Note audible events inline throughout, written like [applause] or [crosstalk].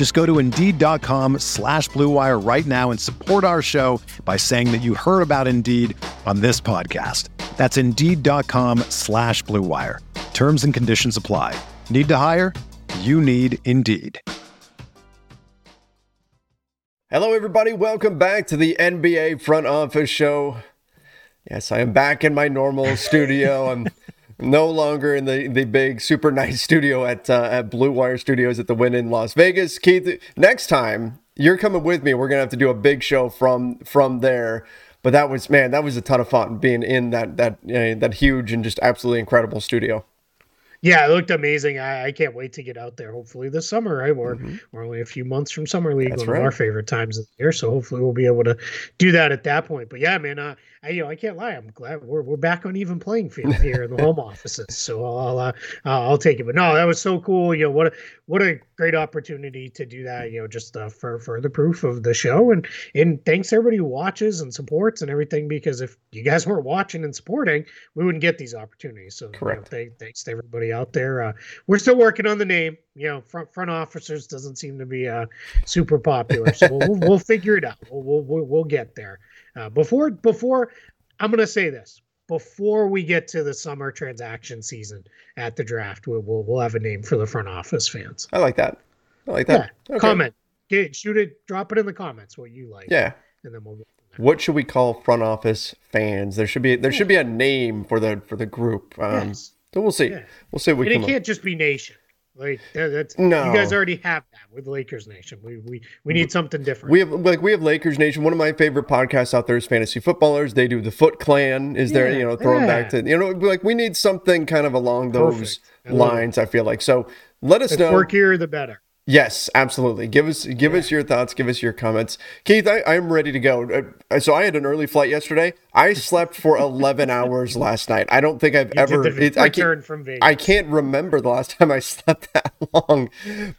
Just go to Indeed.com slash BlueWire right now and support our show by saying that you heard about Indeed on this podcast. That's Indeed.com slash BlueWire. Terms and conditions apply. Need to hire? You need Indeed. Hello, everybody. Welcome back to the NBA Front Office Show. Yes, I am back in my normal studio. I'm no longer in the, the big, super [laughs] nice studio at uh, at Blue Wire Studios at the Wynn in Las Vegas. Keith, next time you're coming with me. We're gonna have to do a big show from from there. But that was man, that was a ton of fun being in that that uh, that huge and just absolutely incredible studio. Yeah, it looked amazing. I, I, can't wait to get out there. Hopefully this summer, right? We're mm-hmm. we're only a few months from summer league, That's one right. of our favorite times of the year. So hopefully we'll be able to do that at that point. But yeah, man, uh, I, you know, I can't lie. I'm glad we're, we're back on even playing field [laughs] here in the home offices. So I'll uh, I'll take it. But no, that was so cool. You know what a what a great opportunity to do that. You know, just uh, for further proof of the show and and thanks everybody who watches and supports and everything. Because if you guys weren't watching and supporting, we wouldn't get these opportunities. So correct. You know, thanks to everybody out there. Uh, we're still working on the name. You know, front front officers doesn't seem to be uh, super popular, so we'll, we'll, we'll figure it out. We'll, we'll we'll get there. Uh, before before I'm going to say this before we get to the summer transaction season at the draft, we'll, we'll, we'll have a name for the front office fans. I like that. I like that. Yeah. Okay. Comment, get shoot it, drop it in the comments what you like. Yeah, and then we'll. What should we call front office fans? There should be there should be a name for the for the group. Um, yes. So we'll see. Yeah. We'll see. we and it can't up. just be nation. Like that's no. you guys already have that with Lakers Nation. We we we need something different. We have like we have Lakers Nation. One of my favorite podcasts out there is Fantasy Footballers. They do the Foot Clan. Is yeah, there you know throwing yeah. back to you know like we need something kind of along those lines. I feel like so. Let us the know. Quirkier the better. Yes, absolutely. Give us give yeah. us your thoughts. Give us your comments, Keith. I, I'm ready to go. Uh, so I had an early flight yesterday. I [laughs] slept for 11 hours last night. I don't think I've you ever. It, I can't from Vegas. I can't remember the last [laughs] time I slept that long.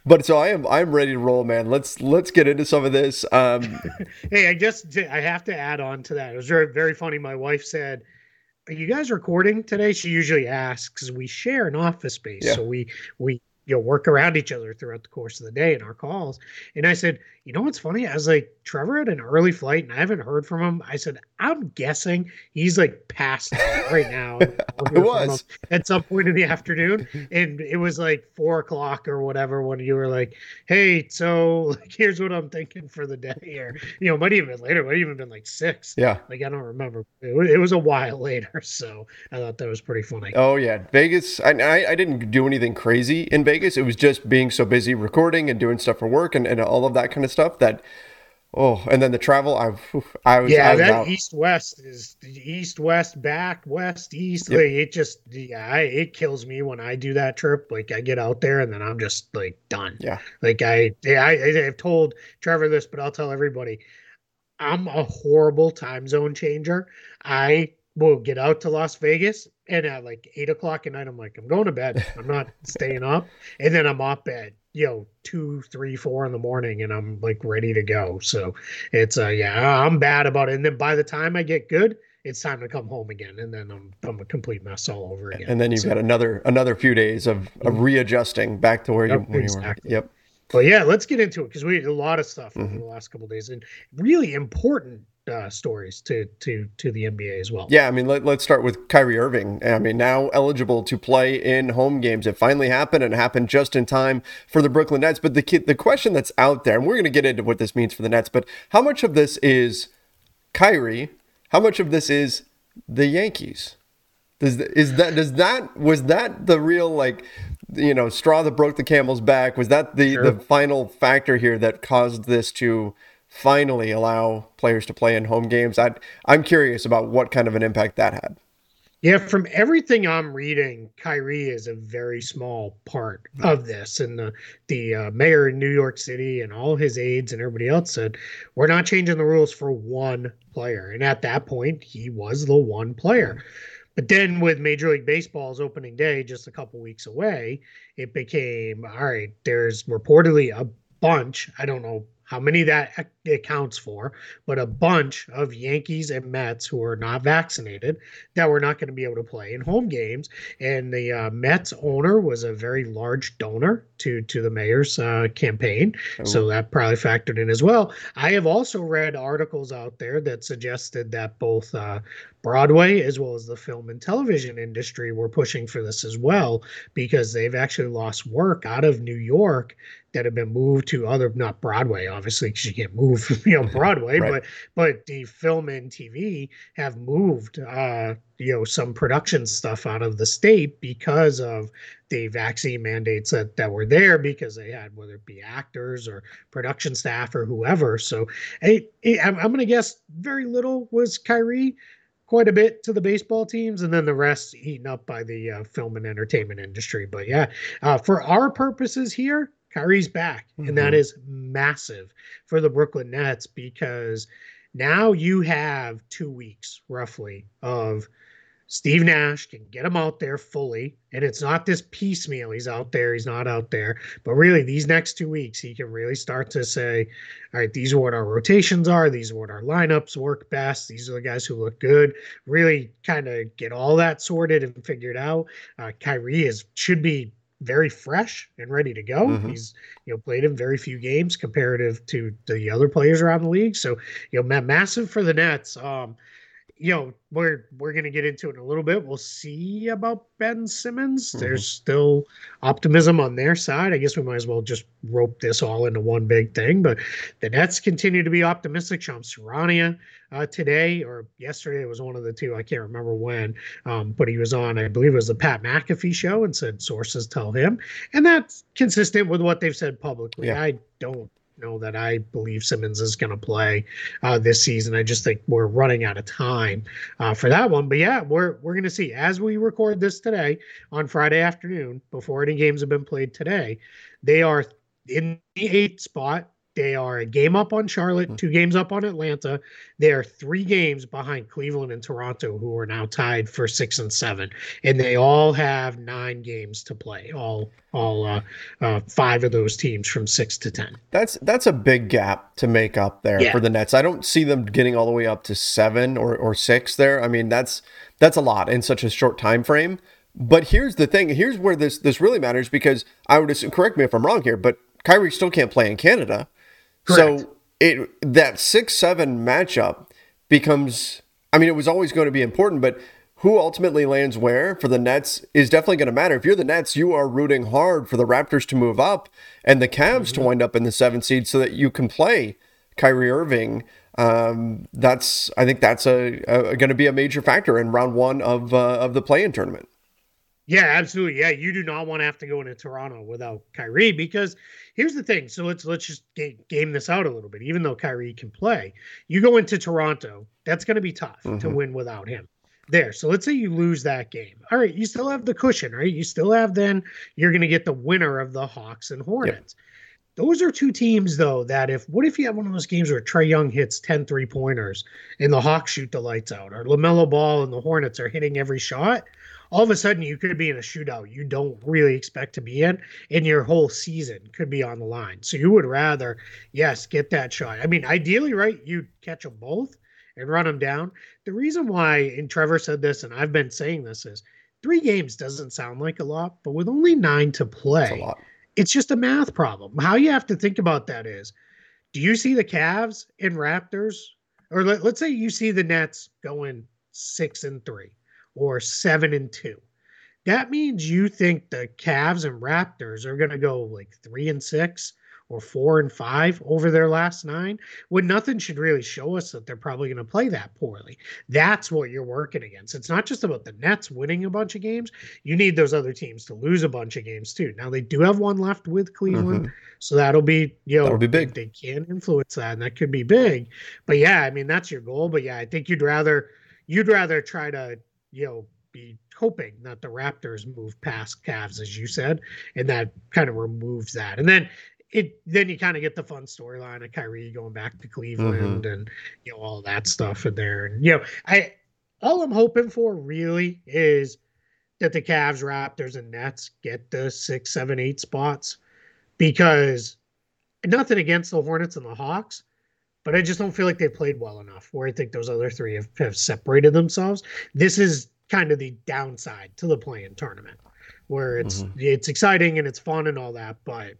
But so I am. I'm ready to roll, man. Let's let's get into some of this. Um, [laughs] hey, I just I have to add on to that. It was very very funny. My wife said are you guys recording today? She usually asks. We share an office space, yeah. so we we you know work around each other throughout the course of the day in our calls. And i said you know what's funny? I was like trevor had an early flight and i haven't heard from him i said i'm guessing he's like passed right now. [laughs] It was. at some point in the afternoon and it was like four o'clock or whatever when you were like hey so like here's what i'm thinking for the day or you know might even been later might even been like six. Yeah. Like i don't remember. It was, it was a while [laughs] later so i thought that was pretty funny. Oh yeah. Vegas i i, I didn't do anything crazy in vegas. Vegas. It was just being so busy recording and doing stuff for work and, and all of that kind of stuff that oh and then the travel I I was yeah I was that east west is east west back west east yep. like it just yeah I, it kills me when I do that trip. Like I get out there and then I'm just like done. Yeah. Like I I I've told Trevor this but I'll tell everybody. I'm a horrible time zone changer. I will get out to Las Vegas and at like eight o'clock at night, I'm like, I'm going to bed. I'm not staying up. And then I'm off at you know two, three, four in the morning, and I'm like ready to go. So it's uh yeah, I'm bad about it. And then by the time I get good, it's time to come home again, and then I'm I'm a complete mess all over again. And then you've so, got another another few days of, of mm-hmm. readjusting back to where you, where exactly. you were. Yep. But yeah, let's get into it because we had a lot of stuff mm-hmm. over the last couple days and really important uh, stories to to to the NBA as well. Yeah, I mean, let, us start with Kyrie Irving. I mean, now eligible to play in home games. It finally happened, and it happened just in time for the Brooklyn Nets. But the the question that's out there, and we're going to get into what this means for the Nets, but how much of this is Kyrie? How much of this is the Yankees? Does is that does that was that the real like you know straw that broke the camel's back? Was that the sure. the final factor here that caused this to finally allow players to play in home games? I I'm curious about what kind of an impact that had. Yeah, from everything I'm reading, Kyrie is a very small part of this, and the the uh, mayor in New York City and all his aides and everybody else said we're not changing the rules for one player, and at that point, he was the one player. But then with Major League Baseball's opening day just a couple weeks away, it became all right, there's reportedly a bunch, I don't know how many that accounts for, but a bunch of Yankees and Mets who are not vaccinated that were not going to be able to play in home games. And the uh, Mets owner was a very large donor to to the mayor's uh, campaign, oh. so that probably factored in as well. I have also read articles out there that suggested that both uh, Broadway as well as the film and television industry were pushing for this as well because they've actually lost work out of New York that have been moved to other not Broadway obviously because you can't move [laughs] you know [laughs] Broadway right. but but the film and TV have moved uh you know some production stuff out of the state because of the vaccine mandates that that were there because they had whether it be actors or production staff or whoever so hey, I'm, I'm gonna guess very little was Kyrie quite a bit to the baseball teams, and then the rest eaten up by the uh, film and entertainment industry. But yeah, uh, for our purposes here, Kyrie's back, mm-hmm. and that mm-hmm. massive for the Brooklyn Nets because now you have two weeks roughly of Steve Nash can get him out there fully. And it's not this piecemeal. He's out there, he's not out there. But really, these next two weeks, he can really start to say, all right, these are what our rotations are. These are what our lineups work best. These are the guys who look good. Really kind of get all that sorted and figured out. Uh, Kyrie is should be very fresh and ready to go. Mm-hmm. He's you know played in very few games comparative to the other players around the league. So you know massive for the Nets. Um, you know, we're we're gonna get into it in a little bit. We'll see about Ben Simmons. Mm-hmm. There's still optimism on their side. I guess we might as well just rope this all into one big thing. But the Nets continue to be optimistic. Charania uh, today or yesterday, it was one of the two. I can't remember when, um, but he was on, I believe it was the Pat McAfee show, and said sources tell him, and that's consistent with what they've said publicly. Yeah. I don't know that I believe Simmons is going to play uh, this season. I just think we're running out of time uh, for that one. But yeah, we're we're going to see as we record this today on Friday afternoon before any games have been played today. They are in the eighth spot they are a game up on Charlotte, hmm. two games up on Atlanta. They are three games behind Cleveland and Toronto, who are now tied for six and seven, and they all have nine games to play. All all uh, uh, five of those teams from six to ten. That's that's a big gap to make up there yeah. for the Nets. I don't see them getting all the way up to seven or, or six there. I mean, that's that's a lot in such a short time frame. But here's the thing. Here's where this this really matters because I would assume, correct me if I'm wrong here, but Kyrie still can't play in Canada. Correct. So it that six seven matchup becomes. I mean, it was always going to be important, but who ultimately lands where for the Nets is definitely going to matter. If you're the Nets, you are rooting hard for the Raptors to move up and the Cavs mm-hmm. to wind up in the seventh seed so that you can play Kyrie Irving. Um, that's I think that's a, a going to be a major factor in round one of uh, of the play-in tournament. Yeah, absolutely. Yeah, you do not want to have to go into Toronto without Kyrie because here's the thing. So let's let's just game this out a little bit. Even though Kyrie can play, you go into Toronto, that's going to be tough mm-hmm. to win without him. There. So let's say you lose that game. All right, you still have the cushion, right? You still have then you're going to get the winner of the Hawks and Hornets. Yep. Those are two teams, though, that if what if you have one of those games where Trae Young hits 10 three pointers and the Hawks shoot the lights out, or LaMelo Ball and the Hornets are hitting every shot? All of a sudden you could be in a shootout you don't really expect to be in, and your whole season could be on the line. So you would rather, yes, get that shot. I mean, ideally, right? You'd catch them both and run them down. The reason why, and Trevor said this, and I've been saying this, is three games doesn't sound like a lot, but with only nine to play, it's just a math problem. How you have to think about that is do you see the Cavs and Raptors? Or let, us say you see the Nets going six and three or seven and two. That means you think the Cavs and Raptors are going to go like three and six or four and five over their last nine, when nothing should really show us that they're probably going to play that poorly. That's what you're working against. It's not just about the Nets winning a bunch of games. You need those other teams to lose a bunch of games too. Now they do have one left with Cleveland, mm-hmm. so that'll be you know that'll be big. They, they can influence that, and that could be big. But yeah, I mean that's your goal. But yeah, I think you'd rather you'd rather try to you know be hoping that the Raptors move past Cavs, as you said, and that kind of removes that. And then it then you kind of get the fun storyline of Kyrie going back to Cleveland mm-hmm. and you know all that stuff in there. And you know, I all I'm hoping for really is that the Cavs, Raptors, and Nets get the six, seven, eight spots because nothing against the Hornets and the Hawks, but I just don't feel like they played well enough. Where I think those other three have, have separated themselves. This is kind of the downside to the play-in tournament, where it's mm-hmm. it's exciting and it's fun and all that, but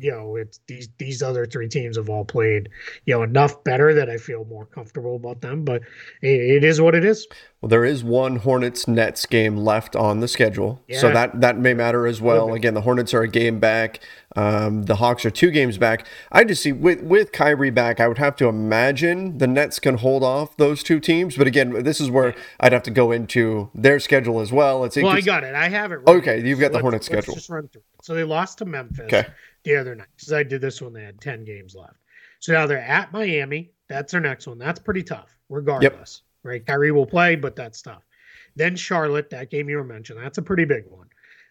you know, it's these these other three teams have all played, you know, enough better that I feel more comfortable about them. But it, it is what it is. Well, there is one Hornets Nets game left on the schedule, yeah. so that that may matter as well. Again, the Hornets are a game back. Um, the Hawks are two games back. I just see with with Kyrie back, I would have to imagine the Nets can hold off those two teams. But again, this is where I'd have to go into their schedule as well. It's well, I got it. I have it. Right okay, you've got so the Hornets schedule. Just run through. So they lost to Memphis. Okay the other night because I did this when they had 10 games left. So now they're at Miami. That's their next one. That's pretty tough, regardless. Yep. Right. Kyrie will play, but that's tough. Then Charlotte, that game you were mentioning, that's a pretty big one.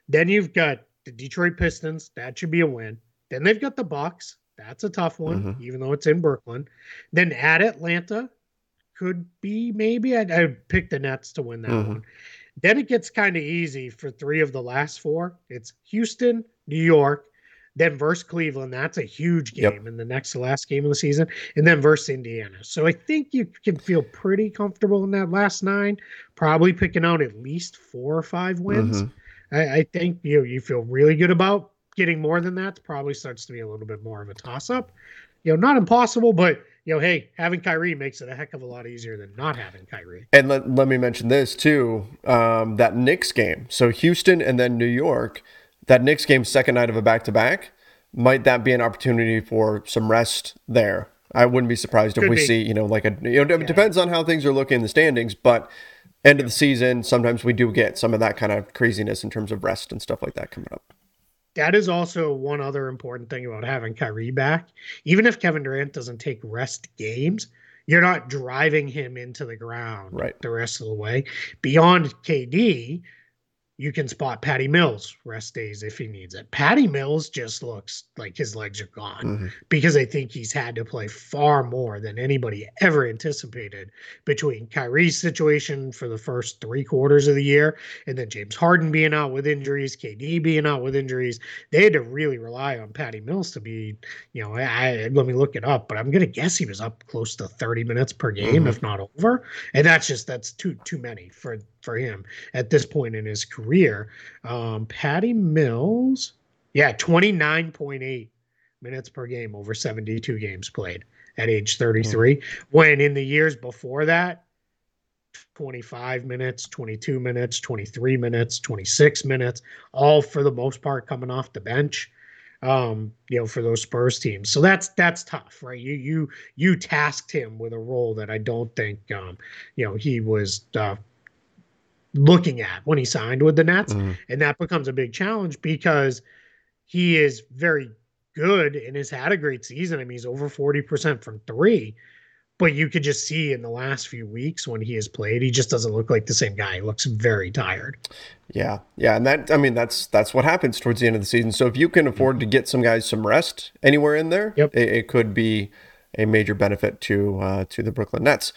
Then you've got the Detroit Pistons. That should be a win. Then they've got the Bucks. That's a tough one, mm-hmm. even though it's in Brooklyn. Then at Atlanta, could be maybe I'd, I'd pick the Nets to win that mm-hmm. one. Then it gets kind of easy for three of the last four. It's Houston, New York, then versus Cleveland, that's a huge game yep. in the next to last game of the season, and then versus Indiana. So I think you can feel pretty comfortable in that last nine, probably picking out at least four or five wins. Mm-hmm. I, I, think you know, you feel really good about getting more than that. Probably starts to be a little bit more of a toss up. You know, not impossible, but you know, hey, having Kyrie makes it a heck of a lot easier than not having Kyrie. And let, let me mention this too um, that Knicks game. So Houston and then New York that Knicks game, second night of a back to back, might that be an opportunity for some rest there? I wouldn't be surprised Could if we be. see, you know, like a, you know, it yeah. depends on how things are looking in the standings, but end of the season, sometimes we do get some of that kind of craziness in terms of rest and stuff like that coming up. That is also one other important thing about having Kyrie back. Even if Kevin Durant doesn't take rest games, you're not driving him into the ground right. the rest of the way. Beyond KD, you can spot Patty Mills rest days if he needs it. Patty Mills just looks like his legs are gone mm-hmm. because I think he's had to play far more than anybody ever anticipated between Kyrie's situation for the first three quarters of the year and then James Harden being out with injuries, KD being out with injuries. They had to really rely on Patty Mills to be, you know, I, I let me look it up, but I'm gonna guess he was up close to 30 minutes per game, mm-hmm. if not over. And that's just that's too too many for for him at this point in his career. Um, Patty Mills, yeah, 29.8 minutes per game over 72 games played at age 33. Mm-hmm. When in the years before that, 25 minutes, 22 minutes, 23 minutes, 26 minutes, all for the most part coming off the bench um you know for those spurs teams so that's that's tough right you you you tasked him with a role that i don't think um you know he was uh, looking at when he signed with the Nets. Mm-hmm. And that becomes a big challenge because he is very good and has had a great season. I mean, he's over 40% from three. But you could just see in the last few weeks when he has played, he just doesn't look like the same guy. He looks very tired. Yeah, yeah, and that I mean that's that's what happens towards the end of the season. So if you can afford to get some guys some rest anywhere in there, yep. it, it could be a major benefit to uh, to the Brooklyn Nets.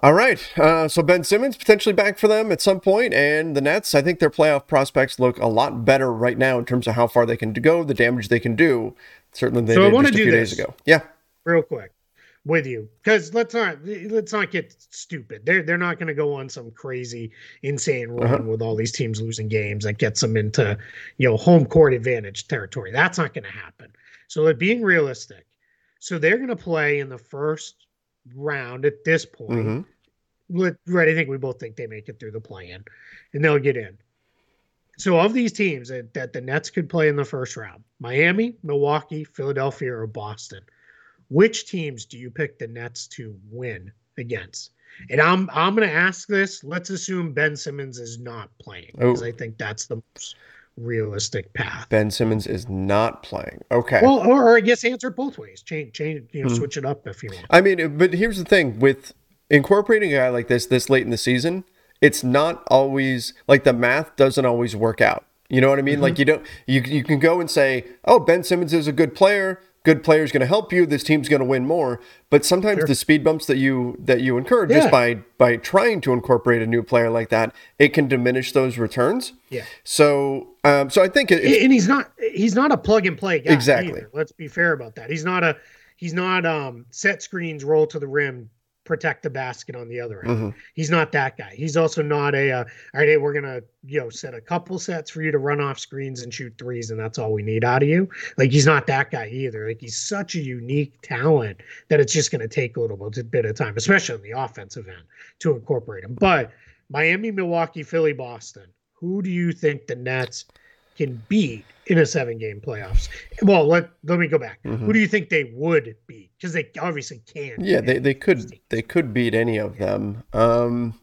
All right. Uh, so Ben Simmons potentially back for them at some point, and the Nets. I think their playoff prospects look a lot better right now in terms of how far they can go, the damage they can do. Certainly, they so did just a few days ago. Yeah. Real quick with you because let's not let's not get stupid. They're they're not going to go on some crazy insane run uh-huh. with all these teams losing games that gets them into you know home court advantage territory. That's not going to happen. So, like being realistic, so they're going to play in the first round at this point. Mm-hmm. Right, I think we both think they make it through the play-in, and they'll get in. So of these teams that, that the Nets could play in the first round, Miami, Milwaukee, Philadelphia, or Boston, which teams do you pick the Nets to win against? And I'm I'm going to ask this. Let's assume Ben Simmons is not playing because oh. I think that's the most realistic path. Ben Simmons is not playing. Okay. Well, or, or I guess answer both ways. Change, change, you know, mm-hmm. switch it up if you want. I mean, but here's the thing with incorporating a guy like this this late in the season, it's not always like the math doesn't always work out. You know what I mean? Mm-hmm. Like you don't you you can go and say, "Oh, Ben Simmons is a good player. Good player is going to help you. This team's going to win more." But sometimes sure. the speed bumps that you that you incur yeah. just by by trying to incorporate a new player like that, it can diminish those returns. Yeah. So um so I think it, and he's not he's not a plug and play guy exactly. Either. Let's be fair about that. He's not a he's not um set screens roll to the rim protect the basket on the other end. Mm-hmm. He's not that guy. He's also not a uh, all right. Hey, we're gonna you know set a couple sets for you to run off screens and shoot threes, and that's all we need out of you. Like he's not that guy either. Like he's such a unique talent that it's just gonna take a little bit of time, especially on the offensive end, to incorporate him. But Miami, Milwaukee, Philly, Boston. Who do you think the Nets can beat in a seven game playoffs. Well, let let me go back. Mm-hmm. Who do you think they would beat? Because they obviously can. Yeah, they, they could they could beat any of them. Um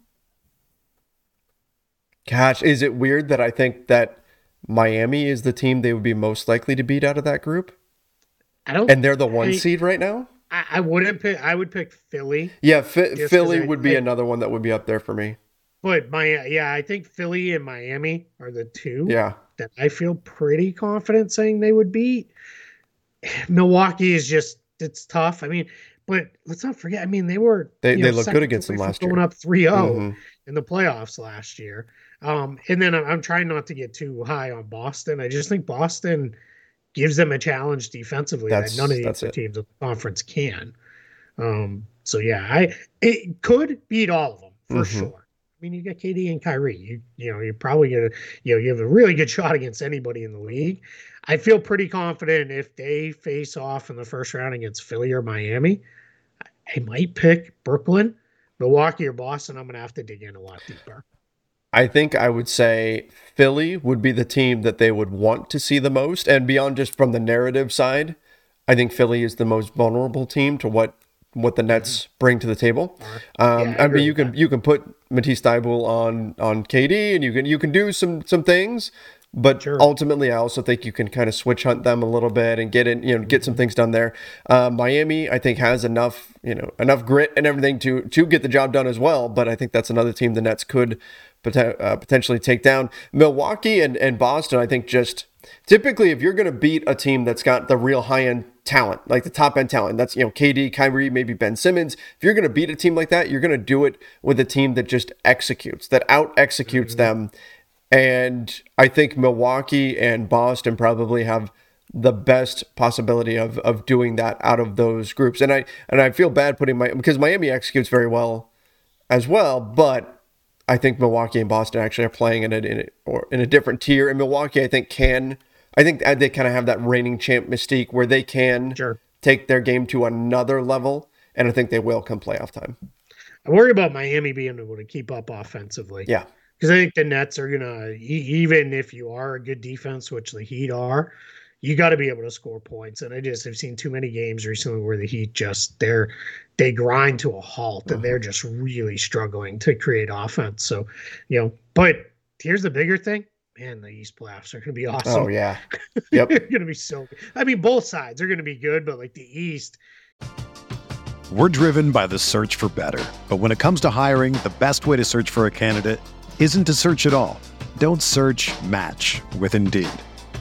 Gosh, is it weird that I think that Miami is the team they would be most likely to beat out of that group? I don't And they're the one I, seed right now? I, I, wouldn't pick I would pick Philly. Yeah, Philly would be another one that would be up there for me. But my yeah, I think Philly and Miami are the two. Yeah that I feel pretty confident saying they would beat. Milwaukee is just it's tough. I mean, but let's not forget. I mean, they were they, they look good against them last year, going up 3-0 mm-hmm. in the playoffs last year. Um, and then I'm trying not to get too high on Boston. I just think Boston gives them a challenge defensively that's, that none of the other teams in the conference can. Um, so yeah, I it could beat all of them for mm-hmm. sure mean, you got KD and Kyrie. You you know, you're probably gonna you know you have a really good shot against anybody in the league. I feel pretty confident if they face off in the first round against Philly or Miami, I might pick Brooklyn, Milwaukee, or Boston. I'm gonna have to dig in a lot deeper. I think I would say Philly would be the team that they would want to see the most, and beyond just from the narrative side, I think Philly is the most vulnerable team to what what the Nets bring to the table. Um, yeah, I, I mean, you can you can put Matisse Thybulle on on KD, and you can you can do some some things, but sure. ultimately, I also think you can kind of switch hunt them a little bit and get in, you know, get some things done there. Uh, Miami, I think, has enough, you know, enough grit and everything to to get the job done as well. But I think that's another team the Nets could pot- uh, potentially take down. Milwaukee and and Boston, I think, just typically if you're going to beat a team that's got the real high end talent, like the top end talent. That's, you know, KD, Kyrie, maybe Ben Simmons. If you're going to beat a team like that, you're going to do it with a team that just executes, that out executes mm-hmm. them. And I think Milwaukee and Boston probably have the best possibility of of doing that out of those groups. And I and I feel bad putting my because Miami executes very well as well, but I think Milwaukee and Boston actually are playing in a, in a or in a different tier. And Milwaukee, I think, can I think they kind of have that reigning champ mystique where they can sure. take their game to another level, and I think they will come playoff time. I worry about Miami being able to keep up offensively. Yeah, because I think the Nets are gonna even if you are a good defense, which the Heat are, you got to be able to score points. And I just have seen too many games recently where the Heat just they're they grind to a halt and mm-hmm. they're just really struggling to create offense. So, you know, but here's the bigger thing man, the East playoffs are going to be oh, awesome. Oh yeah, [laughs] yep, they're going to be so. Good. I mean, both sides are going to be good, but like the East. We're driven by the search for better, but when it comes to hiring, the best way to search for a candidate isn't to search at all. Don't search. Match with Indeed.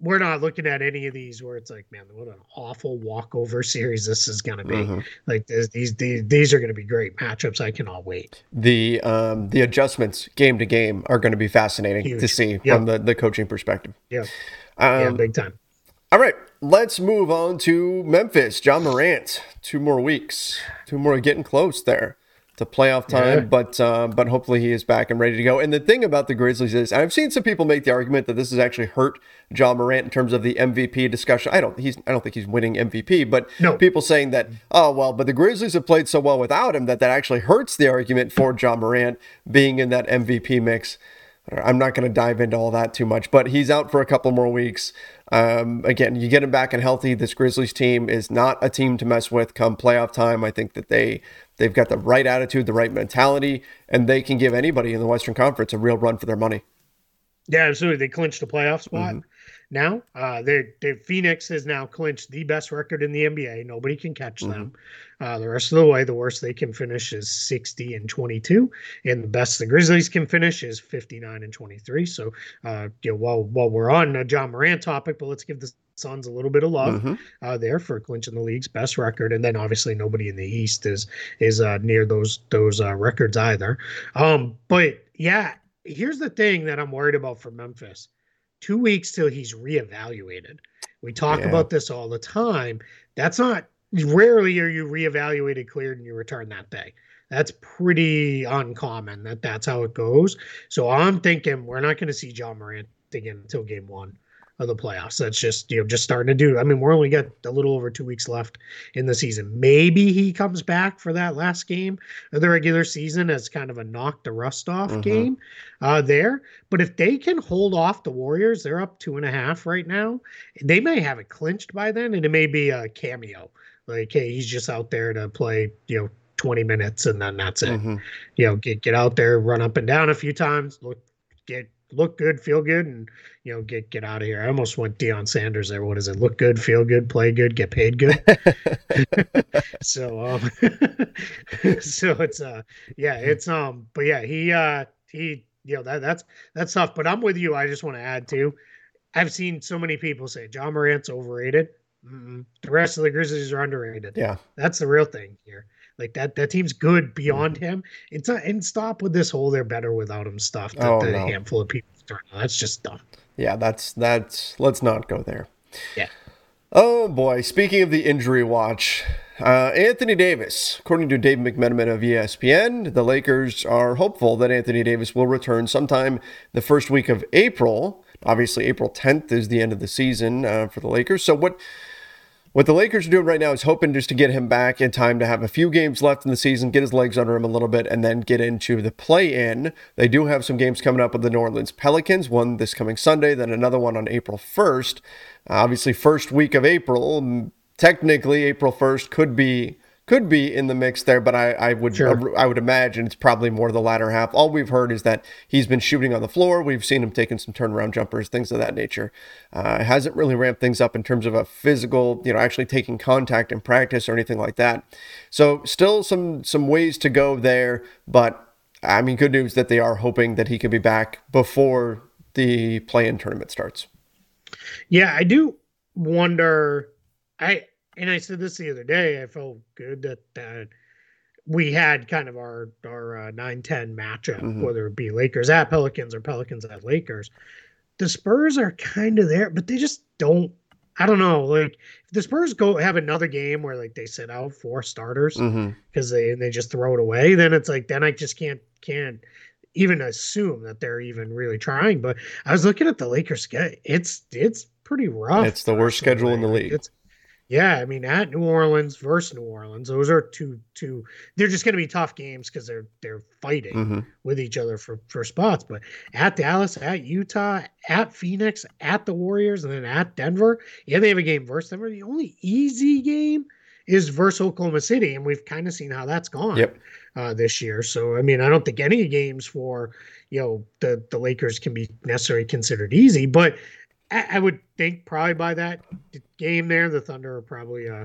We're not looking at any of these where it's like, man, what an awful walkover series this is going to be. Mm-hmm. Like these, these, these are going to be great matchups. I cannot wait. The um the adjustments game to game are going to be fascinating Huge. to see from the the coaching perspective. Yeah, um, yeah, big time. All right, let's move on to Memphis. Ja Morant, two more weeks, two more getting close there to playoff time, yeah. but uh, but hopefully he is back and ready to go. And the thing about the Grizzlies is, I've seen some people make the argument that this has actually hurt Ja Morant in terms of the MVP discussion. I don't he's I don't think he's winning MVP, but no. people saying that oh well, but the Grizzlies have played so well without him that that actually hurts the argument for Ja Morant being in that MVP mix. I'm not going to dive into all that too much, but he's out for a couple more weeks. Um, again, you get him back and healthy. This Grizzlies team is not a team to mess with come playoff time. I think that they they've got the right attitude, the right mentality, and they can give anybody in the Western Conference a real run for their money. Yeah, absolutely. They clinched a playoff spot. Mm-hmm now. Uh, they they Phoenix has now clinched the best record in the NBA. Nobody can catch mm-hmm. them. Uh, the rest of the way, the worst they can finish is 60 and 22, and the best the Grizzlies can finish is 59 and 23. So, uh, you know, while while we're on a Ja Morant topic, but let's give the Suns a little bit of love mm-hmm. uh, there for clinching the league's best record, and then obviously nobody in the East is is uh, near those those uh, records either. Um, but yeah, here's the thing that I'm worried about for Memphis two weeks till he's reevaluated. We talk yeah. about this all the time. That's not rarely are you reevaluated, cleared, and you return that day. That's pretty uncommon that that's how it goes. So I'm thinking we're not going to see Ja Morant again until game one of the playoffs. That's just you know just starting to do. I mean, we're only got a little over two weeks left in the season. Maybe he comes back for that last game of the regular season as kind of a knock the rust off mm-hmm. game uh, there. But if they can hold off the Warriors, they're up two and a half right now. They may have it clinched by then, and it may be a cameo. Like, hey, he's just out there to play, you know, 20 minutes and then that's it. Mm-hmm. You know, get get out there, run up and down a few times, look get look good, feel good, and you know, get get out of here. I almost went Deion Sanders there. What is it? Look good, feel good, play good, get paid good. [laughs] [laughs] so um [laughs] so it's uh yeah, it's um but yeah, he uh he you know that that's that's tough. But I'm with you. I just want to add too. I've seen so many people say Ja Morant's overrated. Mm-mm. The rest of the Grizzlies are underrated. Yeah, that's the real thing here. Like that that team's good beyond mm-hmm. him. It's not and stop with this whole they're better without him stuff that oh, the no. handful of people That's just dumb. Yeah, that's that's let's not go there. Yeah. Oh boy, speaking of the injury watch, uh, Anthony Davis, according to Dave McMenamin of ESPN, the Lakers are hopeful that Anthony Davis will return sometime the first week of April. Obviously, April 10th is the end of the season uh, for the Lakers. So, what what the Lakers are doing right now is hoping just to get him back in time to have a few games left in the season, get his legs under him a little bit, and then get into the play in. They do have some games coming up with the New Orleans Pelicans, one this coming Sunday, then another one on April 1st. Uh, obviously, first week of April, technically, April 1st could be could be in the mix there, but I, I would sure. I would imagine it's probably more the latter half. All we've heard is that he's been shooting on the floor. We've seen him taking some turnaround jumpers, things of that nature. Uh, hasn't really ramped things up in terms of a physical, you know, actually taking contact in practice or anything like that. So still some some ways to go there, but I mean, good news that they are hoping that he can be back before the play-in tournament starts. Yeah, I do wonder. I and I said this the other day. I felt good that uh, we had kind of our our uh, 9-10 matchup, mm-hmm. whether it be Lakers at Pelicans or Pelicans at Lakers. The Spurs are kind of there, but they just don't. I don't know. Like if the Spurs go have another game where like they sit out four starters because mm-hmm. they they just throw it away, then it's like then I just can't can't even assume that they're even really trying. But I was looking at the Lakers schedule. It's it's pretty rough. It's the worst schedule in the league. It's yeah, I mean at New Orleans versus New Orleans, those are two two. They're just going to be tough games because they're they're fighting mm-hmm. with each other for for spots. But at Dallas, at Utah, at Phoenix, at the Warriors, and then at Denver, yeah, they have a game versus Denver. The only easy game is versus Oklahoma City, and we've kind of seen how that's gone yep. uh, this year. So I mean, I don't think any games for you know the the Lakers can be necessarily considered easy, but I, I would think probably by that game there, the Thunder are probably uh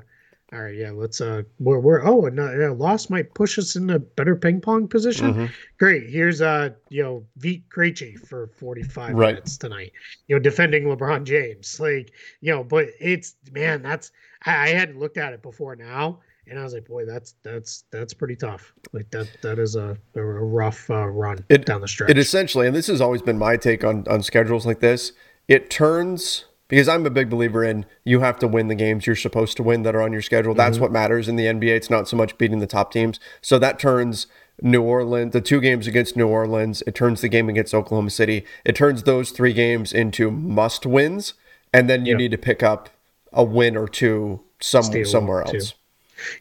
all right, yeah, let's uh we're we're oh and uh, loss might push us in a better ping pong position. Mm-hmm. Great. Here's uh you know Vit Krejci for 45 right. minutes tonight. You know, defending LeBron James. Like, you know, but it's man, that's I, I hadn't looked at it before now and I was like, boy, that's that's that's pretty tough. Like that that is a, a rough uh, run it, down the stretch. It essentially, and this has always been my take on on schedules like this. It turns because I'm a big believer in you have to win the games you're supposed to win that are on your schedule. That's mm-hmm. what matters in the NBA. It's not so much beating the top teams. So that turns New Orleans, the two games against New Orleans, it turns the game against Oklahoma City. It turns those three games into must wins, and then you need to pick up a win or two some, somewhere else. Too.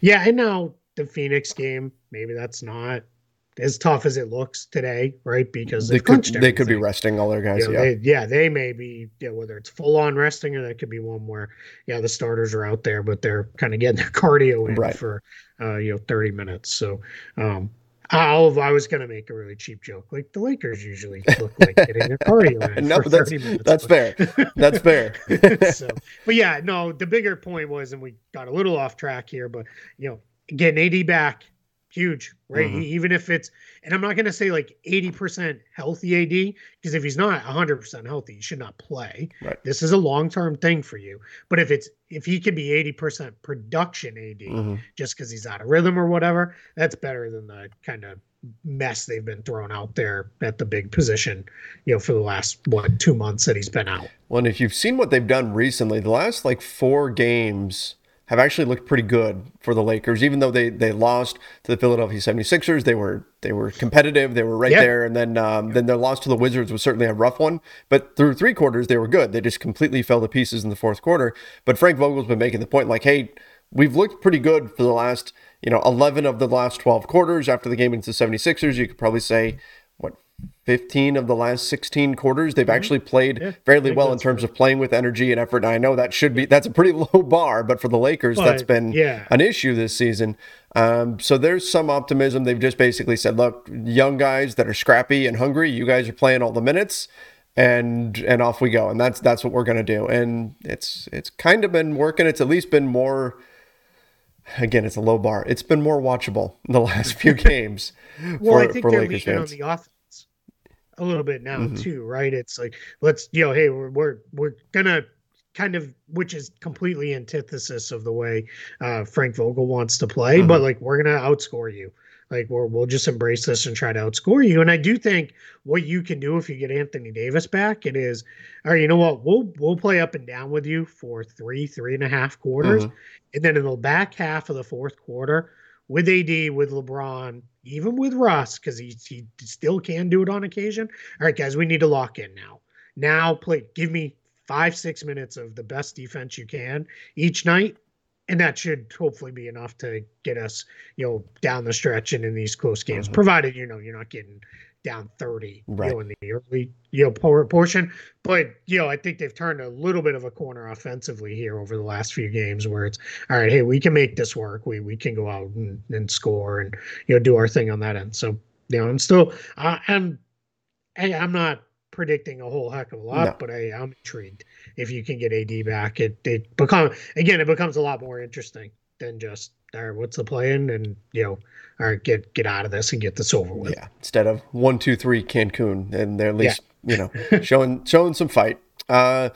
Yeah, and now the Phoenix game, maybe that's not as tough as it looks today, right? Because they could they could be resting all their guys. You know, yeah, they, yeah, they may be. Yeah, whether it's full on resting or that could be one where yeah the starters are out there, but they're kind of getting their [laughs] cardio in right. for uh, you know thirty minutes. So um, I'll, I was gonna make a really cheap joke, like the Lakers usually [laughs] look like getting their cardio in no, for that's, 30 minutes. That's fair. That's [laughs] fair. so, but yeah, no. The bigger point was, and we got a little off track here, but you know, getting AD back huge, right? Mm-hmm. Even if it's, and I'm not going to say like 80% healthy AD, because if he's not 100% healthy, he should not play. Right. This is a long term thing for you. But if it's, if he could be 80% production AD mm-hmm. just because he's out of rhythm or whatever, that's better than the kind of mess they've been thrown out there at the big position, you know, for the last, what, two months that he's been out. Well, and if you've seen what they've done recently, the last like four games, have actually looked pretty good for the Lakers, even though they they lost to the Philadelphia 76ers. They were they were competitive, they were right yeah. there, and then um, then their loss to the Wizards was certainly a rough one. But through three quarters, they were good. They just completely fell to pieces in the fourth quarter. But Frank Vogel's been making the point like, hey, we've looked pretty good for the last you know 11 of the last 12 quarters. After the game against the 76ers, you could probably say 15 of the last 16 quarters they've mm-hmm. actually played yeah, fairly well in terms of playing with energy and effort and i know that should be that's a pretty [laughs] low bar but for the lakers but, that's been yeah. an issue this season. Um, so there's some optimism. They've just basically said look young guys that are scrappy and hungry you guys are playing all the minutes and and off we go. And that's that's what we're going to do. And it's it's kind of been working. It's at least been more again it's a low bar. It's been more watchable in the [laughs] last few [laughs] games well, for, I think for they're Lakers fans. on the off a little bit now mm-hmm. too, right? It's like let's you know, hey, we're we're we're gonna kind of which is completely antithesis of the way uh, Frank Vogel wants to play, mm-hmm. but like we're gonna outscore you. Like we're, we'll just embrace this and try to outscore you. And I do think what you can do if you get Anthony Davis back, it is, all right, you know what? We'll we'll play up and down with you for three, three and a half quarters. Mm-hmm. And then in the back half of the fourth quarter, with AD, with LeBron, even with Russ, because he, he still can do it on occasion. All right, guys, we need to lock in now. Now, play. Give me five, six minutes of the best defense you can each night, and that should hopefully be enough to get us, you know, down the stretch and in these close games. Mm-hmm. Provided you know you're not getting down 30 right. you know, in the early you know portion. But you know, I think they've turned a little bit of a corner offensively here over the last few games where it's all right, hey, we can make this work. We we can go out and, and score and you know do our thing on that end. So you know, I'm still uh, I'm hey I'm not predicting a whole heck of a lot, no. but I, I'm intrigued. If you can get AD back, it it become again it becomes a lot more interesting than just all right, what's the plan? And you know, all right, get get out of this and get this over with. Yeah. Instead of one, two, three, Cancun, and they're at least yeah. you know [laughs] showing showing some fight. Uh,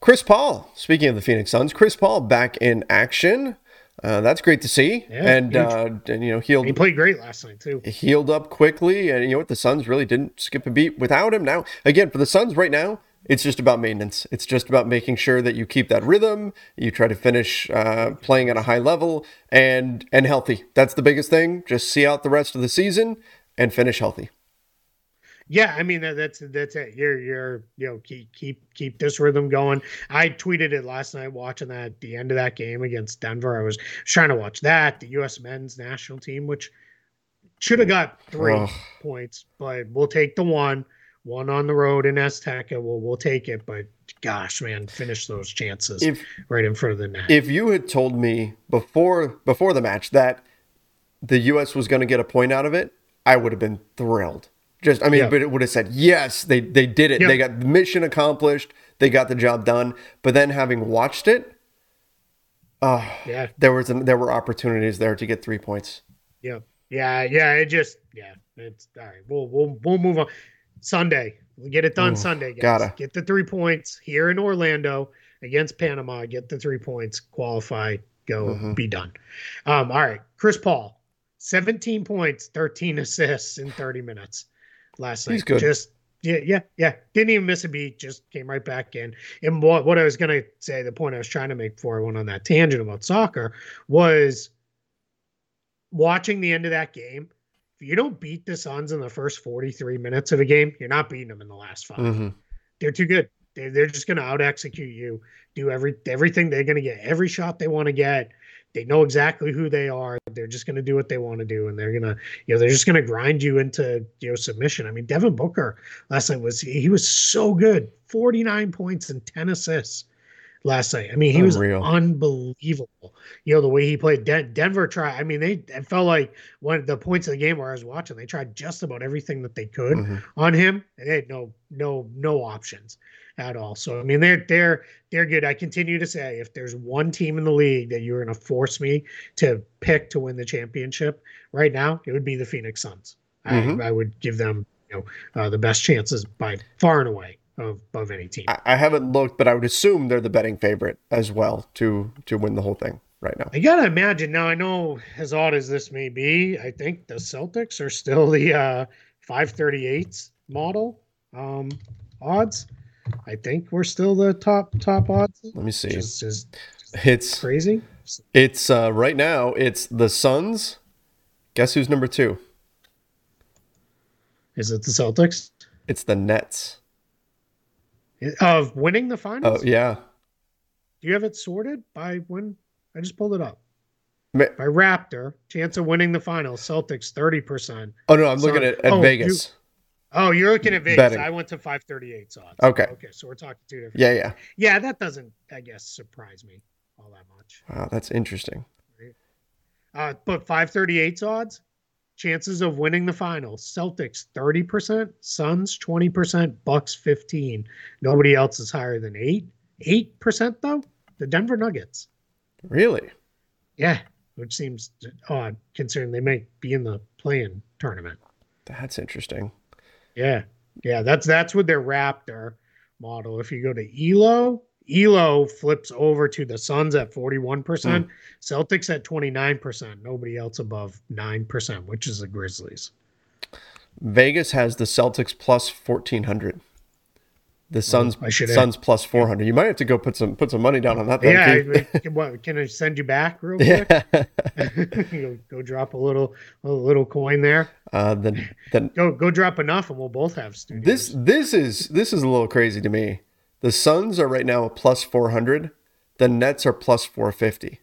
Chris Paul. Speaking of the Phoenix Suns, Chris Paul back in action. Uh, that's great to see, yeah, and, uh, and you know healed. He played great last night too. Healed up quickly, and you know what? The Suns really didn't skip a beat without him. Now, again, for the Suns right now, it's just about maintenance. It's just about making sure that you keep that rhythm. You try to finish uh, playing at a high level and and healthy. That's the biggest thing. Just see out the rest of the season and finish healthy. Yeah, I mean that, that's that's it. You're you're you know keep keep keep this rhythm going. I tweeted it last night watching that the end of that game against Denver. I was trying to watch that the U.S. men's national team, which should have got three oh. points, but we'll take the one one on the road in Azteca. We'll we'll take it, but gosh, man, finish those chances if, right in front of the net. If you had told me before before the match that the U.S. was going to get a point out of it, I would have been thrilled. Just, I mean, yeah. but it would have said, yes, they, they did it. They got the mission accomplished. They got the job done. But then having watched it, uh, yeah, there was there were opportunities there to get three points. Yeah, yeah, yeah. It just, yeah, it's all right. We'll we'll we'll move on. Sunday, we get it done Ooh, Sunday, guys. Gotta. Get the three points here in Orlando against Panama. Get the three points, qualify, go, mm-hmm. be done. Um, all right, Chris Paul, 17 points, 13 assists in 30 minutes last night. He's good. Just yeah, yeah, yeah. Didn't even miss a beat. Just came right back in. And what what I was gonna say, the point I was trying to make before I went on that tangent about soccer was watching the end of that game. If you don't beat the Suns in the first 43 minutes of a game, you're not beating them in the last 5 mm-hmm. They're too good. They're, they're just going to out execute you, do every everything they're going to get, every shot they want to get. They know exactly who they are. They're just going to do what they want to do, and they're gonna, you know, they're just going to grind you into you know submission. I mean, Devin Booker last night was he was so good, forty nine points and ten assists last night. I mean, he Unreal. was unbelievable. You know, the way he played. Den- Denver tried. I mean, they it felt like one of the points of the game where I was watching, they tried just about everything that they could mm-hmm. on him, and they had no no no options at all. So I mean, they're they're they're good. I continue to say if there's one team in the league that you're going to force me to pick to win the championship right now, it would be the Phoenix Suns. Mm-hmm. I, I would give them you know uh, the best chances by far and away of, of any team. I, I haven't looked, but I would assume they're the betting favorite as well to to win the whole thing right now. I gotta imagine. Now I know as odd as this may be, I think the Celtics are still the uh, 538s model um, odds. I think we're still the top top odds. Let me see. Just, just, just it's crazy. It's uh, right now. It's the Suns. Guess who's number two? Is it the Celtics? It's the Nets. Of winning the finals? Oh yeah. Do you have it sorted by when? I just pulled it up. by Raptor, chance of winning the finals, Celtics thirty percent. Oh no, I'm looking at, at oh, Vegas. You, Oh, you're looking at Vegas. Betting. I went to 538 odds. Okay. Okay, so we're talking two different. Yeah, yeah. Yeah, that doesn't, I guess, surprise me all that much. Wow, that's interesting. Uh, but 538 odds, chances of winning the finals: Celtics 30%, Suns 20%, Bucks 15. Nobody else is higher than eight. Eight percent though. The Denver Nuggets. Really? Yeah, which seems odd considering they may be in the play-in tournament. That's interesting. Yeah. Yeah. That's that's with their Raptor model. If you go to Elo, Elo flips over to the Suns at 41%, mm. Celtics at 29%, nobody else above 9%, which is the Grizzlies. Vegas has the Celtics plus 1400. The Suns well, Suns plus 400. You might have to go put some put some money down on that. yeah, what, can I send you back real quick? [laughs] [laughs] Go, go, drop a little a little coin there. Uh, then then go go drop enough, and we'll both have studios. This this is this is a little crazy to me. The Suns are right now a plus 400. The Nets are plus 450.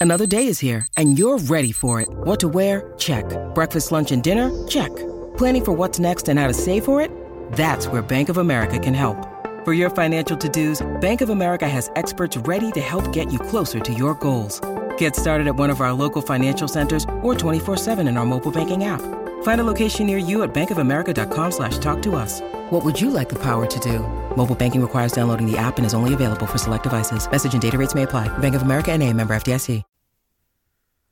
Another day is here, and you're ready for it. What to wear? Check. Breakfast, lunch, and dinner? Check. Planning for what's next and how to save for it? That's where Bank of America can help. For your financial to-dos, Bank of America has experts ready to help get you closer to your goals. Get started at one of our local financial centers or 24-7 in our mobile banking app. Find a location near you at bankofamerica.com slash talk to us. What would you like the power to do? Mobile banking requires downloading the app and is only available for select devices. Message and data rates may apply. Bank of America and a member FDIC.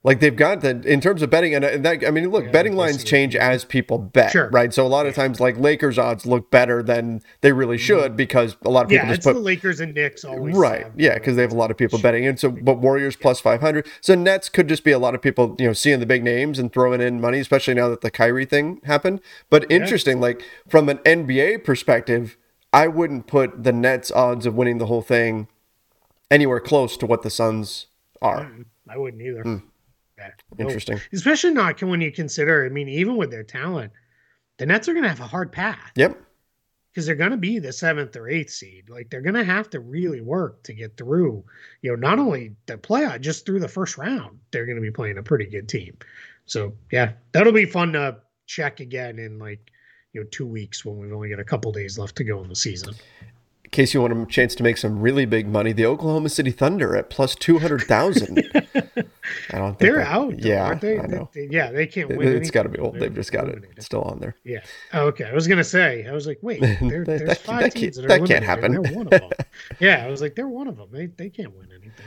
Like they've got that in terms of betting, and that I mean, look, yeah, betting lines change as people bet, sure. right? So a lot of times, like Lakers odds look better than they really mm-hmm. should because a lot of people yeah, just put the Lakers and Knicks always right, yeah, because they have a lot of people betting, and so but Warriors plus five hundred, so Nets could just be a lot of people, you know, seeing the big names and throwing in money, especially now that the Kyrie thing happened. But interesting, like from an NBA perspective, I wouldn't put the Nets odds of winning the whole thing anywhere close to what the Suns are. Mm, I wouldn't either. Mm. Interesting. Especially not when you consider, I mean, even with their talent, the Nets are going to have a hard path. Yep. Because they're going to be the seventh or eighth seed. Like they're going to have to really work to get through, you know, not only the playoff, just through the first round. They're going to be playing a pretty good team. So, yeah, that'll be fun to check again in like, you know, two weeks when we've only got a couple days left to go in the season. In case you want a chance to make some really big money, the Oklahoma City Thunder at plus 200,000. [laughs] I don't. They're out. Though, yeah, aren't they? they, they? Yeah, they can't win. It's got to be old. They've just got it still on there. Yeah. Oh, okay. I was gonna say. I was like, wait, [laughs] there, there's that, five that teams that, that can't happen. They're one of them. [laughs] yeah, I was like, they're one of them. They they can't win anything.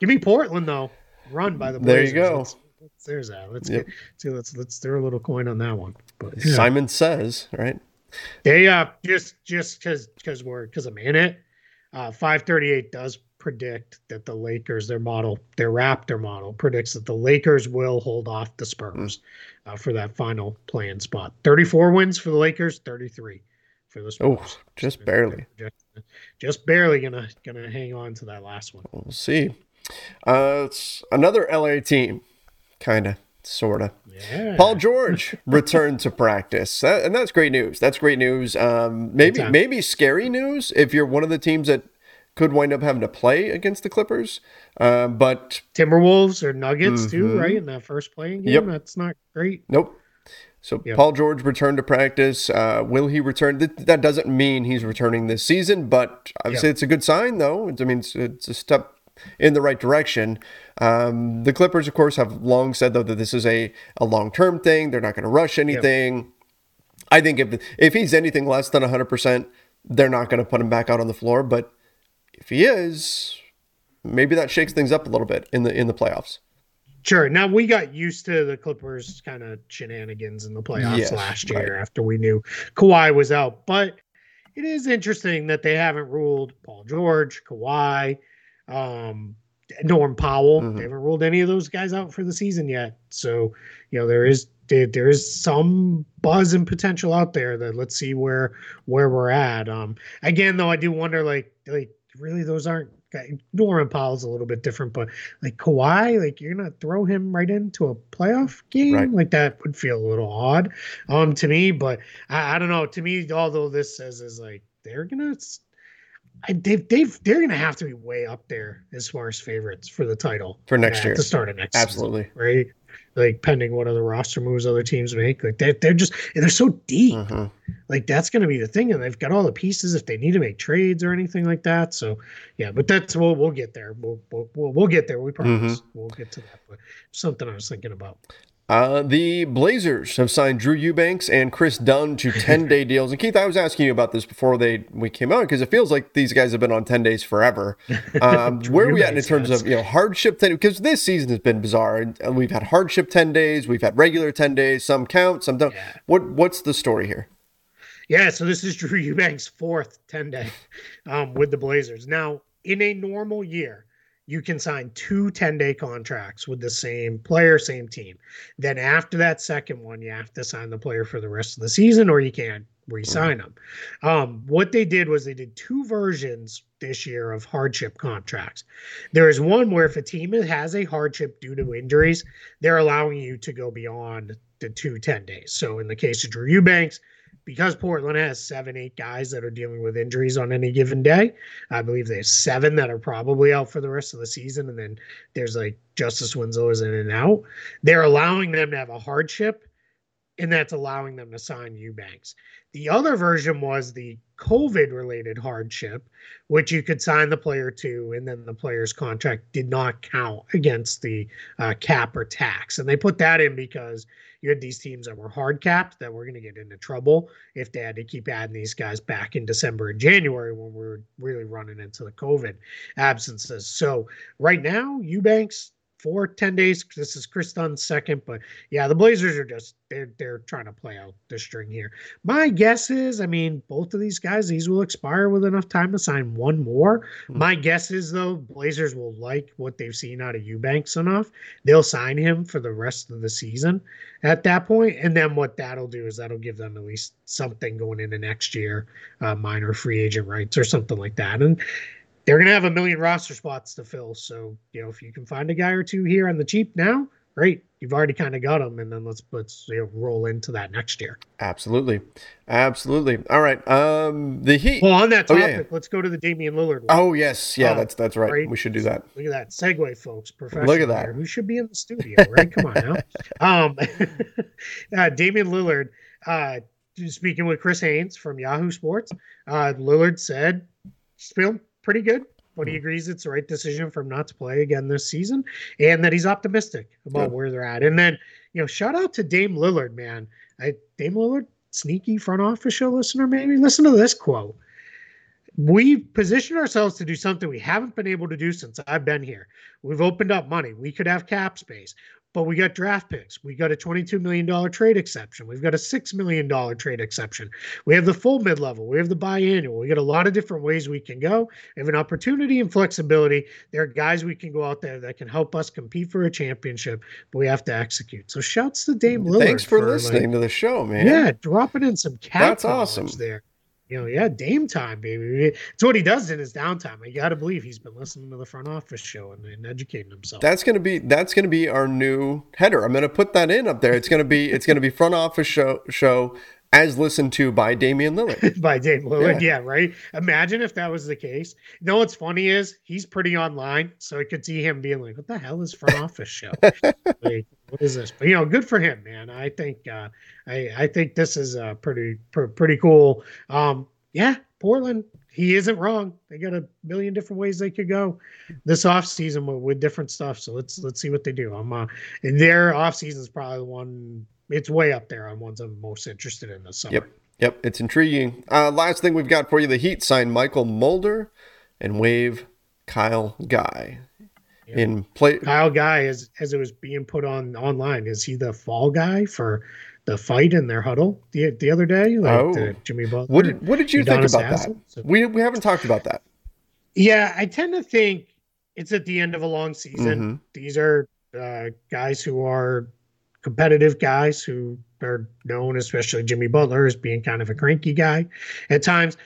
Give me Portland though. Run by the Blazers. There you go. Let's, there's that. Let's yep. get see. Let's let's throw a little coin on that one. But yeah. Simon says right. They uh just just because because we're because I'm in it. Uh, 538 does predict that the Lakers, their model, their Raptor model, predicts that the Lakers will hold off the Spurs uh, for that final play-in spot. 34 wins for the Lakers, 33 for the Spurs. Oh, just barely. Just, just, barely gonna gonna hang on to that last one. We'll see. Uh, it's another LA team, kind of, sort of. Yeah. Paul George [laughs] returned to practice, that, and that's great news. That's great news. Um, maybe maybe scary news if you're one of the teams that could wind up having to play against the Clippers. Uh, but Timberwolves or Nuggets mm-hmm. too, right? In that first play-in game, yep. that's not great. Nope. So yep. Paul George returned to practice. Uh, will he return? That doesn't mean he's returning this season, but obviously yep. it's a good sign, though. I mean, it's, it's a step in the right direction. Um, the Clippers, of course, have long said though that this is a, a long term thing. They're not going to rush anything. I think if if he's anything less than 100, percent they're not going to put him back out on the floor. But if he is, maybe that shakes things up a little bit in the in the playoffs. Sure. Now we got used to the Clippers kind of shenanigans in the playoffs yes, last year right. after we knew Kawhi was out. But it is interesting that they haven't ruled Paul George, Kawhi, um, Norm Powell. Mm-hmm. They haven't ruled any of those guys out for the season yet. So, you know, there is there is some buzz and potential out there that let's see where where we're at. Um, again, though, I do wonder like like really those aren't Norman Powell's a little bit different, but like Kawhi, like you're gonna throw him right into a playoff game, right. like that would feel a little odd, um, to me. But I, I don't know. To me, although this says is like they're gonna, I, they've, they've, they're gonna have to be way up there as far as favorites for the title for next year, to start of next, year. absolutely, season, right? like pending what other roster moves other teams make. Like they're, they're just they're so deep. Mm-hmm. Like that's going to be the thing, and they've got all the pieces if they need to make trades or anything like that. So yeah, but that's we'll we'll get there. We'll we'll we'll, get there. We promise. Mm-hmm. We'll get to that. But something I was thinking about. Uh, the Blazers have signed Drew Eubanks and Kris Dunn to [laughs] 10 day deals. And Keith, I was asking you about this before they we came out because it feels like these guys have been on 10 days forever. [laughs] Um, where are we at in terms has. of you know hardship 10 because this season has been bizarre. And we've had hardship 10 days, we've had regular 10 days, some count, some don't. Yeah. What what's the story here? Yeah, so this is Drew Eubanks' fourth 10 day um, with the Blazers. Now, in a normal year, you can sign two 10 day contracts with the same player, same team. Then after that second one, you have to sign the player for the rest of the season or you can't re-sign them. Um, what they did was they did two versions this year of hardship contracts. There is one where if a team has a hardship due to injuries, they're allowing you to go beyond the two 10 days. So in the case of Drew Eubanks, because Portland has seven, eight guys that are dealing with injuries on any given day. I believe there's seven that are probably out for the rest of the season, and then there's like Justice Winslow is in and out. They're allowing them to have a hardship, and that's allowing them to sign Eubanks. The other version was the COVID related hardship, which you could sign the player to, and then the player's contract did not count against the uh, cap or tax. And they put that in because you had these teams that were hard capped that were going to get into trouble if they had to keep adding these guys back in December and January when we were really running into the COVID absences. So right now, Eubanks for 10 days. This is Kris Dunn's second, but yeah, the Blazers are just they're they're trying to play out the string here. My guess is, I mean, both of these guys, these will expire with enough time to sign one more. Mm-hmm. My guess is though, Blazers will like what they've seen out of Eubanks enough. They'll sign him for the rest of the season at that point, and then what that'll do is that'll give them at least something going into next year, uh, minor free agent rights or something like that, and they're going to have a million roster spots to fill. So, you know, if you can find a guy or two here on the cheap now, great. You've already kind of got them, and then let's let's you know, roll into that next year. Absolutely, absolutely. All right. Um, the Heat. Well, on that topic, oh, yeah, yeah. let's go to the Damian Lillard. One. Oh yes, yeah, uh, that's that's right. right. We should do that. Look at that segue, folks. Professional. Look at that. Who should be in the studio? Right? Come on now. [laughs] Um, [laughs] uh, Damian Lillard. Uh, speaking with Chris Haynes from Yahoo Sports, uh, Lillard said, "Spill pretty good. but he hmm. agrees it's the right decision for him not to play again this season, and that he's optimistic about where they're at. And then, you know, shout out to Dame Lillard, man. I, Dame Lillard, sneaky front office show listener, maybe listen to this quote. We've positioned ourselves to do something we haven't been able to do since I've been here. We've opened up money. We could have cap space but we got draft picks. We got a $22 million trade exception. We've got a $6 million trade exception. We have the full mid level. We have the biannual. We got a lot of different ways we can go. We have an opportunity and flexibility. There are guys we can go out there that can help us compete for a championship, but we have to execute. So shouts to Dame Lillard. Thanks for, for listening like, to the show, man. Yeah, dropping in some cat That's awesome. there you know, yeah, Dame time, baby. It's what he does in his downtime. I got to believe he's been listening to the front office show and, and educating himself. That's gonna be that's gonna be our new header. I'm gonna put that in up there. It's gonna be it's gonna be front office show show as listened to by Damian Lillard. [laughs] by Damian Lillard, yeah. yeah. right. Imagine if that was the case. You know what's funny is he's pretty online, so I could see him being like, "What the hell is front office show? [laughs] like, what is this?" But you know, good for him, man. I think uh, I I think this is uh, pretty pr- pretty cool. Um, yeah, Portland. He isn't wrong. They got a million different ways they could go this off season with, with different stuff. So let's let's see what they do. I'm uh, and their off season is probably the one it's way up there on ones I'm most interested in this summer. Yep. Yep. It's intriguing. Uh, last thing we've got for you the Heat signed Mychal Mulder and wave Kyle Guy. Yeah. In play Kyle Guy as as it was being put on online, is he the fall guy for the fight in their huddle the, the other day? Like oh. Jimmy Butler. What did what did you think about that? So, we we haven't talked about that. Yeah, I tend to think it's at the end of a long season. Mm-hmm. These are uh, guys who are competitive guys who are known, especially Jimmy Butler, as being kind of a cranky guy at times.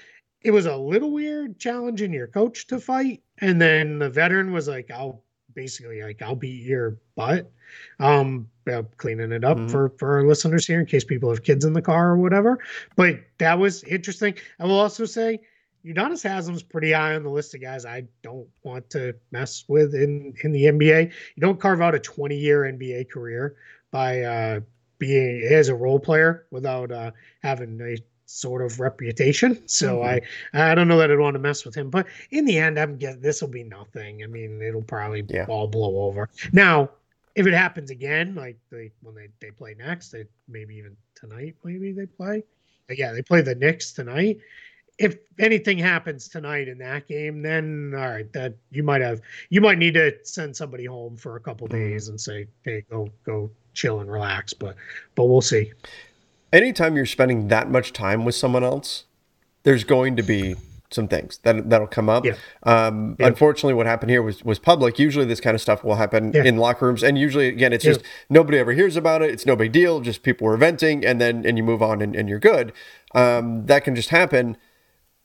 It was a little weird challenging your coach to fight. And then the veteran was like, I'll basically like I'll beat your butt. Um, cleaning it up mm-hmm. for for our listeners here in case people have kids in the car or whatever. But that was interesting. I will also say Udonis Haslem's pretty high on the list of guys I don't want to mess with in in the NBA. You don't carve out a 20 year NBA career by uh, being as a role player without uh, having a sort of reputation. So mm-hmm. I I don't know that I'd want to mess with him. But in the end, I'm guess this will be nothing. I mean, it'll probably yeah. all blow over. Now, if it happens again, like they when they, they play next, they maybe even tonight, maybe they play. But yeah, they play the Knicks tonight. If anything happens tonight in that game, then all right, that you might have you might need to send somebody home for a couple mm-hmm. days and say, hey, go go chill and relax. But but we'll see. Anytime you're spending that much time with someone else, there's going to be some things that that'll come up. Yeah. Um, yeah. Unfortunately, what happened here was was public. Usually, this kind of stuff will happen yeah. in locker rooms, and usually, again, it's just nobody ever hears about it. It's no big deal. Just people were venting, and then and you move on, and, and you're good. Um, that can just happen.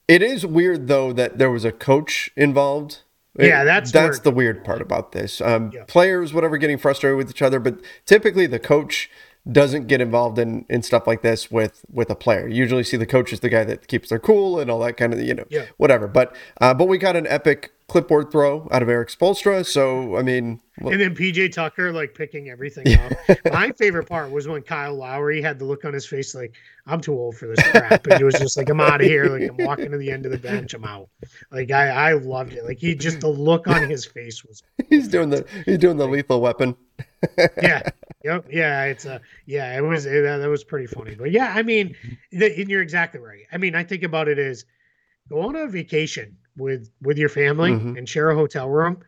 It is weird though that there was a coach involved yeah, that's that's the weird part about this. Um. Players, whatever, getting frustrated with each other, but typically the coach doesn't get involved in, in stuff like this with with a player. You usually see the coach is the guy that keeps their cool and all that kind of you know yeah. whatever. But uh, but we got an epic clipboard throw out of Erik Spoelstra. So I mean, and then PJ Tucker like picking everything up. My favorite part was when Kyle Lowry had the look on his face like I'm too old for this crap, and he was just like I'm out of here. Like I'm walking to the end of the bench. I'm out. Like I I loved it. Like he just the look on his face was. [laughs] he's doing the he's doing the lethal weapon. yeah. Yep. Yeah. It's a yeah. It was it, that was pretty funny. But yeah, I mean, the, and you're exactly right. I mean, I think about it as go on a vacation with with your family mm-hmm. and share a hotel room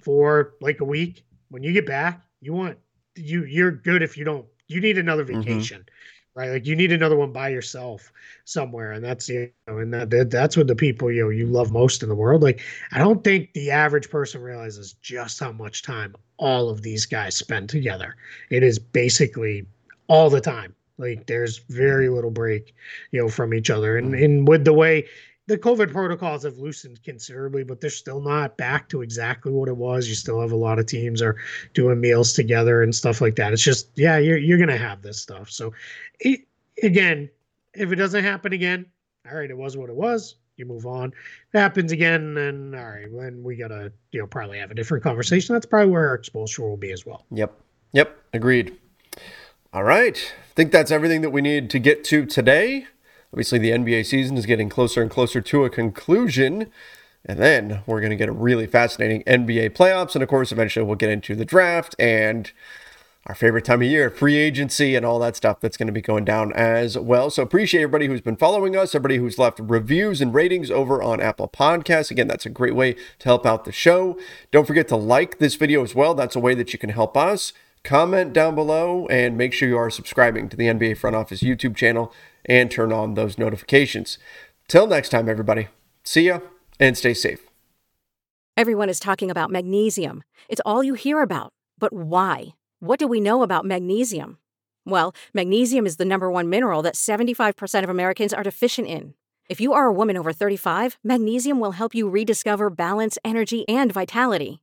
for like a week. When you get back, you want you you're good if you don't you need another mm-hmm. vacation. Mm-hmm. Right, like you need another one by yourself somewhere, and that's you know, and that that's what the people you know you love most in the world. Like, I don't think the average person realizes just how much time all of these guys spend together. It is basically all the time. Like, there's very little break, you know, from each other, and and with the way the COVID protocols have loosened considerably, but they're still not back to exactly what it was. You still have a lot of teams are doing meals together and stuff like that. It's just, yeah, you're you're gonna have this stuff. So, it, again, if it doesn't happen again, all right, it was what it was. You move on. If it happens again, then all right, then we gotta, you know, probably have a different conversation. That's probably where our exposure will be as well. Yep. Yep. Agreed. All right. I think that's everything that we need to get to today. Obviously, the NBA season is getting closer and closer to a conclusion. And then we're going to get a really fascinating NBA playoffs. And of course, eventually we'll get into the draft and our favorite time of year, free agency, and all that stuff that's going to be going down as well. So appreciate everybody who's been following us, everybody who's left reviews and ratings over on Apple Podcasts. Again, that's a great way to help out the show. Don't forget to like this video as well. That's a way that you can help us. Comment down below and make sure you are subscribing to the NBA Front Office YouTube channel and turn on those notifications. Till next time, everybody. See ya and stay safe. Everyone is talking about magnesium. It's all you hear about. But why? What do we know about magnesium? Well, magnesium is the number one mineral that 75% of Americans are deficient in. If you are a woman over 35, magnesium will help you rediscover balance, energy, and vitality.